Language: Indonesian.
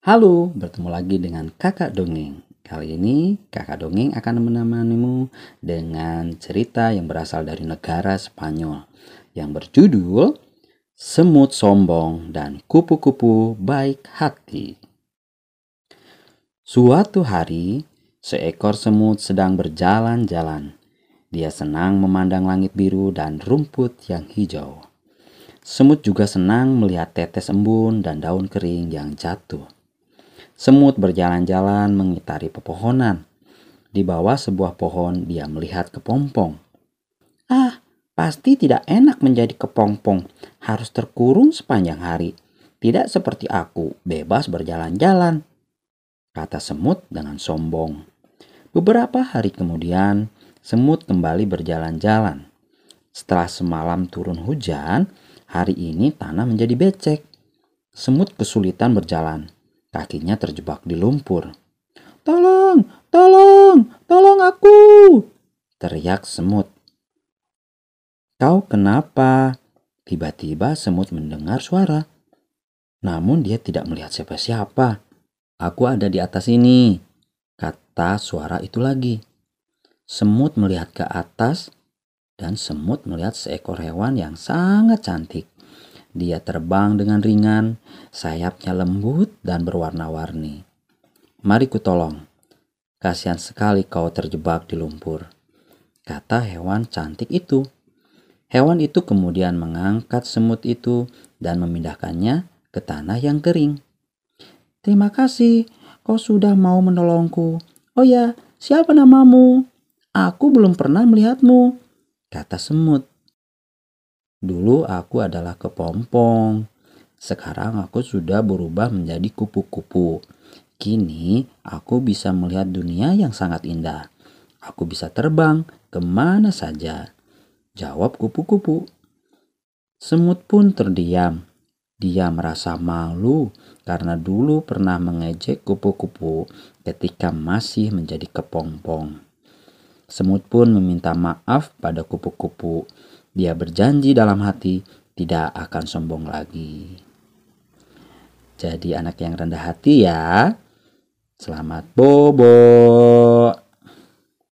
Halo, bertemu lagi dengan kakak dongeng. Kali ini kakak dongeng akan menemanimu dengan cerita yang berasal dari negara Spanyol yang berjudul Semut Sombong dan Kupu-Kupu Baik Hati. Suatu hari, seekor semut sedang berjalan-jalan. Dia senang memandang langit biru dan rumput yang hijau. Semut juga senang melihat tetes embun dan daun kering yang jatuh. Semut berjalan-jalan mengitari pepohonan. Di bawah sebuah pohon dia melihat kepompong. Ah, pasti tidak enak menjadi kepompong. Harus terkurung sepanjang hari. Tidak seperti aku, bebas berjalan-jalan. Kata semut dengan sombong. Beberapa hari kemudian, semut kembali berjalan-jalan. Setelah semalam turun hujan, hari ini tanah menjadi becek. Semut kesulitan berjalan Kakinya terjebak di lumpur. Tolong, tolong, tolong aku! Teriak semut. Kau kenapa? Tiba-tiba semut mendengar suara. Namun dia tidak melihat siapa-siapa. Aku ada di atas ini, kata suara itu lagi. Semut melihat ke atas dan semut melihat seekor hewan yang sangat cantik. Dia terbang dengan ringan, sayapnya lembut dan berwarna-warni. Mari ku tolong. Kasihan sekali kau terjebak di lumpur. Kata hewan cantik itu. Hewan itu kemudian mengangkat semut itu dan memindahkannya ke tanah yang kering. Terima kasih, kau sudah mau menolongku. Oh ya, siapa namamu? Aku belum pernah melihatmu, kata semut. Dulu aku adalah kepompong. Sekarang aku sudah berubah menjadi kupu-kupu. Kini aku bisa melihat dunia yang sangat indah. Aku bisa terbang ke mana saja. Jawab kupu-kupu. Semut pun terdiam. Dia merasa malu karena dulu pernah mengejek kupu-kupu ketika masih menjadi kepompong. Semut pun meminta maaf pada kupu-kupu dia berjanji dalam hati tidak akan sombong lagi. Jadi anak yang rendah hati ya. Selamat bobo.